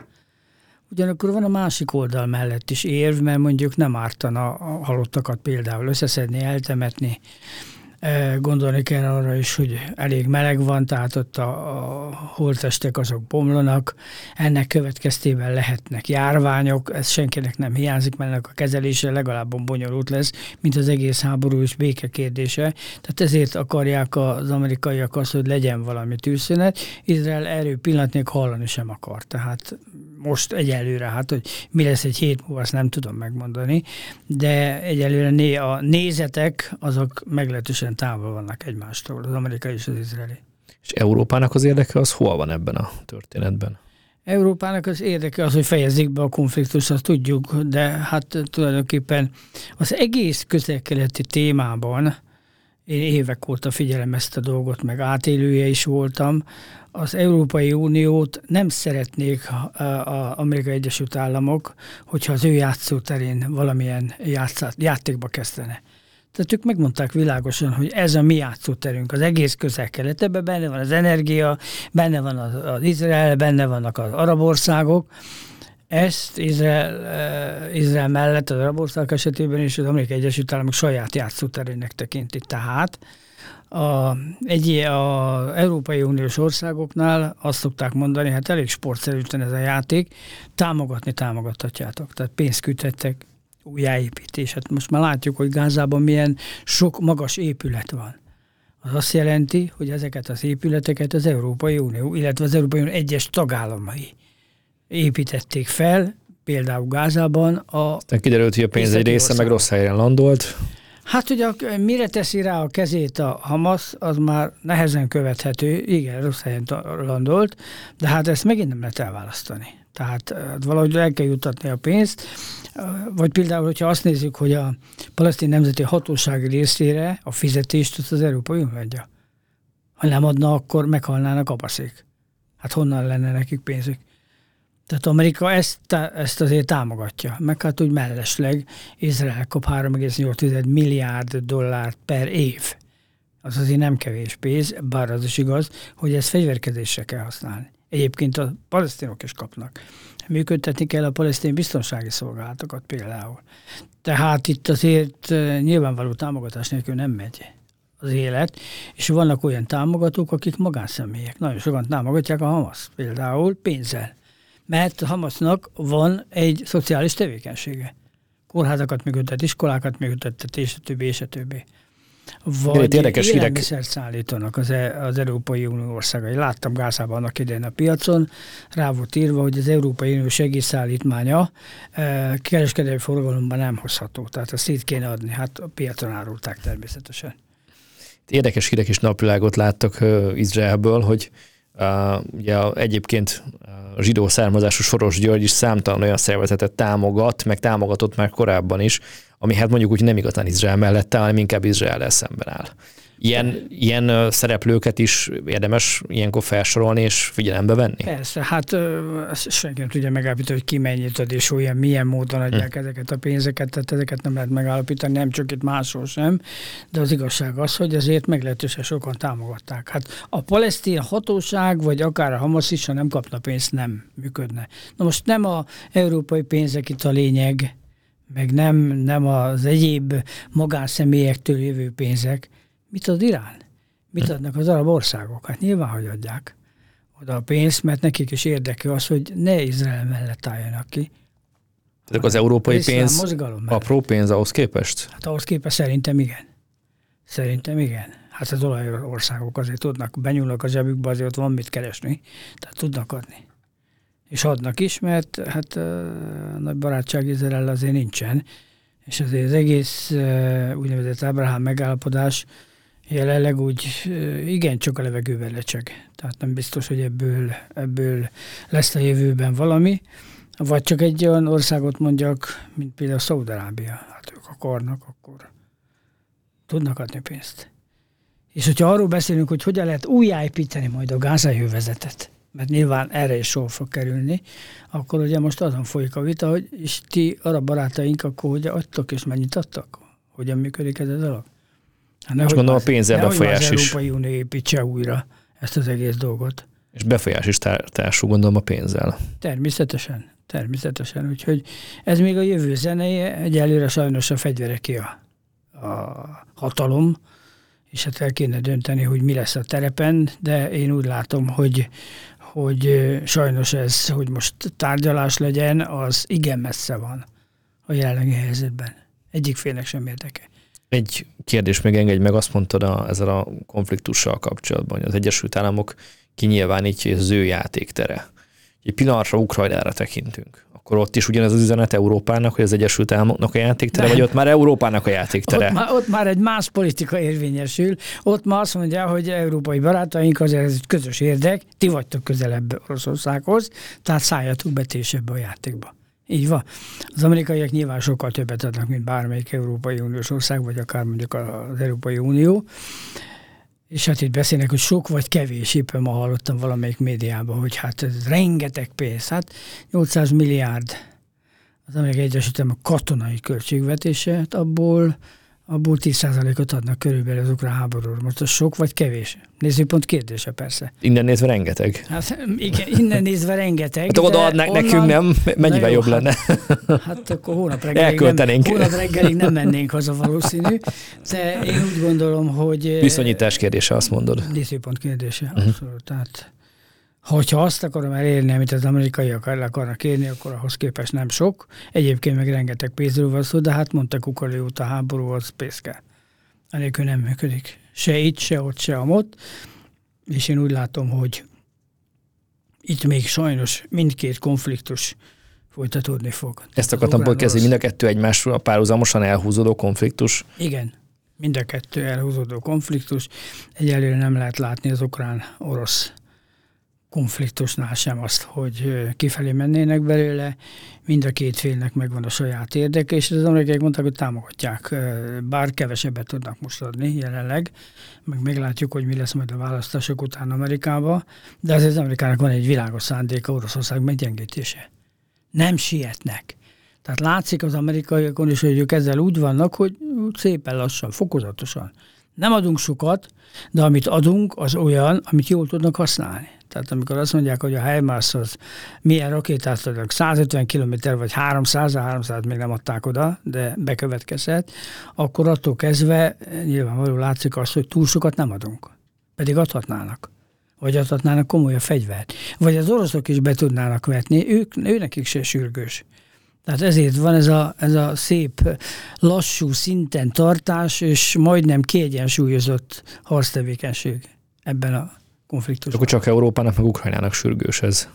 [SPEAKER 2] Ugyanakkor van a másik oldal mellett is érv, mert mondjuk nem ártana a halottakat például összeszedni, eltemetni, Gondolni kell arra is, hogy elég meleg van, tehát ott a, a holtestek azok bomlanak, ennek következtében lehetnek járványok, ez senkinek nem hiányzik, mert ennek a kezelése legalább bonyolult lesz, mint az egész háború és béke kérdése. Tehát ezért akarják az amerikaiak azt, hogy legyen valami tűzszünet. Izrael erről pillanatnyilag hallani sem akar. Tehát most egyelőre, hát hogy mi lesz egy hét múlva, azt nem tudom megmondani, de egyelőre né, a nézetek azok meglehetősen távol vannak egymástól, az amerikai és az izraeli.
[SPEAKER 1] És Európának az érdeke az hol van ebben a történetben?
[SPEAKER 2] Európának az érdeke az, hogy fejezzék be a konfliktust, azt tudjuk, de hát tulajdonképpen az egész közel-keleti témában én évek óta figyelem ezt a dolgot, meg átélője is voltam. Az Európai Uniót nem szeretnék az Amerikai Egyesült Államok, hogyha az ő játszóterén valamilyen játszát, játékba kezdene. Tehát ők megmondták világosan, hogy ez a mi játszóterünk, az egész közel-kelet, ebben benne van az energia, benne van az, az Izrael, benne vannak az arab országok, ezt Izrael, eh, Izrael mellett az arab ország esetében is az Amerikai Egyesült Államok saját játszóterének tekinti. Tehát a, egy, a Európai Uniós országoknál azt szokták mondani, hát elég sportszerűen ez a játék, támogatni támogathatjátok. Tehát pénzt küldhettek, újjáépítés. Hát most már látjuk, hogy Gázában milyen sok magas épület van. Az azt jelenti, hogy ezeket az épületeket az Európai Unió, illetve az Európai Unió egyes tagállamai építették fel, például Gázában. A
[SPEAKER 1] Aztán kiderült, hogy a pénz egy része meg rossz helyen landolt.
[SPEAKER 2] Hát, a, mire teszi rá a kezét a Hamas, az már nehezen követhető, igen, rossz helyen landolt, de hát ezt megint nem lehet elválasztani. Tehát hát valahogy el kell jutatni a pénzt, vagy például, hogyha azt nézzük, hogy a palesztin nemzeti hatóság részére a fizetést az, az Európai Unió adja. Ha nem adna, akkor meghalnának a baszék. Hát honnan lenne nekik pénzük? Tehát Amerika ezt, ezt azért támogatja, meg hát úgy mellesleg Izrael kap 3,8 milliárd dollárt per év. Az azért nem kevés pénz, bár az is igaz, hogy ezt fegyverkezésre kell használni. Egyébként a palesztinok is kapnak. Működtetni kell a palesztin biztonsági szolgálatokat például. Tehát itt azért nyilvánvaló támogatás nélkül nem megy az élet, és vannak olyan támogatók, akik magánszemélyek. Nagyon sokan támogatják a Hamas, például pénzzel mert Hamasnak van egy szociális tevékenysége. Kórházakat működtet, iskolákat működtet, és a többi, és a többi. Vagy érdekes élelmiszert szállítanak az, e, az Európai Unió országai. Láttam Gázában annak idején a piacon, rá volt írva, hogy az Európai Unió segélyszállítmánya e, kereskedelmi forgalomban nem hozható, tehát azt szét kéne adni. Hát a piacon árulták természetesen.
[SPEAKER 1] Érdekes hírek és napvilágot láttak uh, Izraelből, hogy ugye egyébként a zsidó származású Soros György is számtalan olyan szervezetet támogat, meg támogatott már korábban is, ami hát mondjuk úgy nem igazán Izrael mellett áll, hanem inkább Izrael szemben áll. Ilyen, ilyen szereplőket is érdemes ilyenkor felsorolni és figyelembe venni?
[SPEAKER 2] Persze, hát ezt senki nem tudja megállapítani, hogy ki mennyit ad és olyan, milyen módon adják hm. ezeket a pénzeket, tehát ezeket nem lehet megállapítani, nem csak itt máshol sem, de az igazság az, hogy ezért meglehetősen sokan támogatták. Hát a palesztin hatóság, vagy akár a Hamas is, ha nem kapna pénzt, nem működne. Na most nem a európai pénzek itt a lényeg, meg nem, nem az egyéb magánszemélyektől jövő pénzek, Mit ad Irán? Mit adnak az arab országok? Hát nyilván, hogy adják oda a pénzt, mert nekik is érdeke az, hogy ne Izrael mellett álljanak ki.
[SPEAKER 1] Ezek az európai pénz apró pénz ahhoz képest?
[SPEAKER 2] Hát ahhoz képest szerintem igen. Szerintem igen. Hát az olajországok azért tudnak, benyúlnak a zsebükbe, azért ott van mit keresni, tehát tudnak adni. És adnak is, mert hát nagy barátság Izrael azért nincsen, és azért az egész úgynevezett Abraham megállapodás jelenleg úgy igen csak a levegővel lecseg. Tehát nem biztos, hogy ebből, ebből lesz a jövőben valami. Vagy csak egy olyan országot mondjak, mint például Szaudarábia. Hát ők akarnak, akkor tudnak adni pénzt. És hogyha arról beszélünk, hogy hogyan lehet újjáépíteni majd a gázai övezetet, mert nyilván erre is sor fog kerülni, akkor ugye most azon folyik a vita, hogy és ti arab barátaink, akkor hogy adtok és mennyit adtak? Hogyan működik ez a dolog?
[SPEAKER 1] Hát Most gondolom a pénzzel befolyás
[SPEAKER 2] is. Az Európai Unió építse újra ezt az egész dolgot.
[SPEAKER 1] És befolyás is társul, gondolom a pénzzel.
[SPEAKER 2] Természetesen, természetesen. Úgyhogy ez még a jövő zenéje, egyelőre sajnos a fegyvereké a, a hatalom, és hát el kéne dönteni, hogy mi lesz a terepen, de én úgy látom, hogy, hogy sajnos ez, hogy most tárgyalás legyen, az igen messze van a jelenlegi helyzetben. Egyik félnek sem érdeke.
[SPEAKER 1] Egy kérdés még engedj meg, azt mondtad a, ezzel a konfliktussal kapcsolatban, hogy az Egyesült Államok kinyilvánítja, hogy ez az ő játéktere. Egy pillanatra Ukrajnára tekintünk akkor ott is ugyanez az üzenet Európának, hogy az Egyesült Államoknak a játéktere, vagy ott már Európának a játéktere?
[SPEAKER 2] Ott már, ott már egy más politika érvényesül. Ott már azt mondja, hogy európai barátaink ez egy közös érdek, ti vagytok közelebb Oroszországhoz, tehát szálljatok be a játékba. Így van. Az amerikaiak nyilván sokkal többet adnak, mint bármelyik Európai Uniós ország, vagy akár mondjuk az Európai Unió. És hát itt beszélnek, hogy sok vagy kevés, éppen ma hallottam valamelyik médiában, hogy hát ez rengeteg pénz. Hát 800 milliárd az Amerikai Egyesült Államok katonai költségvetése, hát abból abból 10%-ot adnak körülbelül az ukrán háborúra. Most az sok vagy kevés? Nézőpont kérdése persze.
[SPEAKER 1] Innen nézve rengeteg.
[SPEAKER 2] Hát igen, innen nézve rengeteg.
[SPEAKER 1] Hát odaadnák onnan... nekünk, nem? Mennyivel jobb hát, lenne?
[SPEAKER 2] Hát akkor hónap reggelig, nem, hónap reggelig nem mennénk haza valószínű, de én úgy gondolom, hogy...
[SPEAKER 1] Viszonyítás kérdése, azt mondod.
[SPEAKER 2] Nézőpont kérdése, uh-huh. abszolút. Tehát Hogyha azt akarom elérni, amit az amerikaiak el akarnak érni, akkor ahhoz képest nem sok. Egyébként meg rengeteg pénzről van szó, de hát mondta Kukali út a háború, az pénz kell. Enélkül nem működik. Se itt, se ott, se amott. És én úgy látom, hogy itt még sajnos mindkét konfliktus folytatódni fog.
[SPEAKER 1] Ezt akartam kezdeni, mind a kettő egymásról párhuzamosan elhúzódó konfliktus?
[SPEAKER 2] Igen, mind a kettő elhúzódó konfliktus. Egyelőre nem lehet látni az ukrán-orosz konfliktusnál sem azt, hogy kifelé mennének belőle, mind a két félnek megvan a saját érdeke, és az amerikaiak mondták, hogy támogatják, bár kevesebbet tudnak most adni jelenleg, meg meglátjuk, hogy mi lesz majd a választások után Amerikába, de azért az amerikának van egy világos szándéka Oroszország meggyengítése. Nem sietnek. Tehát látszik az amerikaiakon is, hogy ők ezzel úgy vannak, hogy szépen lassan, fokozatosan. Nem adunk sokat, de amit adunk, az olyan, amit jól tudnak használni. Tehát amikor azt mondják, hogy a HIMARS-hoz milyen rakétát adnak, 150 km vagy 300, 300 még nem adták oda, de bekövetkezett, akkor attól kezdve nyilvánvaló látszik az, hogy túl sokat nem adunk. Pedig adhatnának. Vagy adhatnának komoly a fegyvert. Vagy az oroszok is be tudnának vetni, ők, őnekik se sürgős. Tehát ezért van ez a, ez a szép, lassú szinten tartás, és majdnem kiegyensúlyozott harctevékenység ebben a konfliktusban.
[SPEAKER 1] Akkor csak Európának, meg Ukrajnának sürgős ez.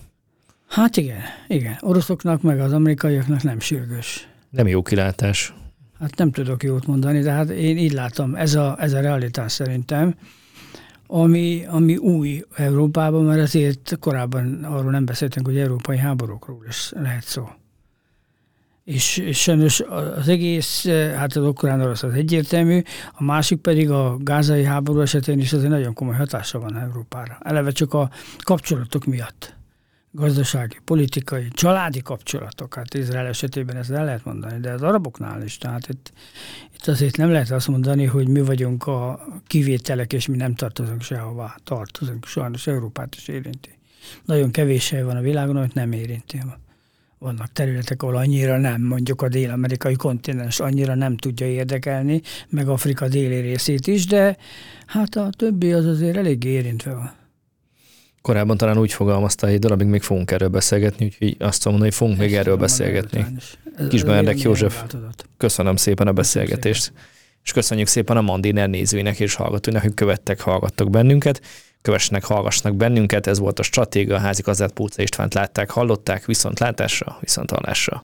[SPEAKER 2] Hát igen, igen. Oroszoknak, meg az amerikaiaknak nem sürgős.
[SPEAKER 1] Nem jó kilátás.
[SPEAKER 2] Hát nem tudok jót mondani, de hát én így látom, ez a, ez a realitás szerintem, ami, ami új Európában, mert azért korábban arról nem beszéltünk, hogy európai háborúkról is lehet szó és, sajnos az egész, hát az ukrán orosz az egyértelmű, a másik pedig a gázai háború esetén is azért nagyon komoly hatása van Európára. Eleve csak a kapcsolatok miatt. Gazdasági, politikai, családi kapcsolatok, hát Izrael esetében ezt el lehet mondani, de az araboknál is. Tehát itt, itt azért nem lehet azt mondani, hogy mi vagyunk a kivételek, és mi nem tartozunk sehová. Tartozunk, sajnos Európát is érinti. Nagyon kevés hely van a világon, amit nem érinti vannak területek, ahol annyira nem, mondjuk a dél-amerikai kontinens annyira nem tudja érdekelni, meg Afrika déli részét is, de hát a többi az azért elég érintve van.
[SPEAKER 1] Korábban talán úgy fogalmazta, hogy egy darabig még fogunk erről beszélgetni, úgyhogy azt mondom, hogy fogunk még erről beszélgetni. Kisbernedek József, köszönöm szépen a beszélgetést, és köszönjük szépen a Mandiner nézőinek és hallgatóinak, hogy követtek, hallgattak bennünket kövessenek, hallgassanak bennünket. Ez volt a Stratégia, a házi Pulca Istvánt látták, hallották, viszont látásra, viszont hallásra.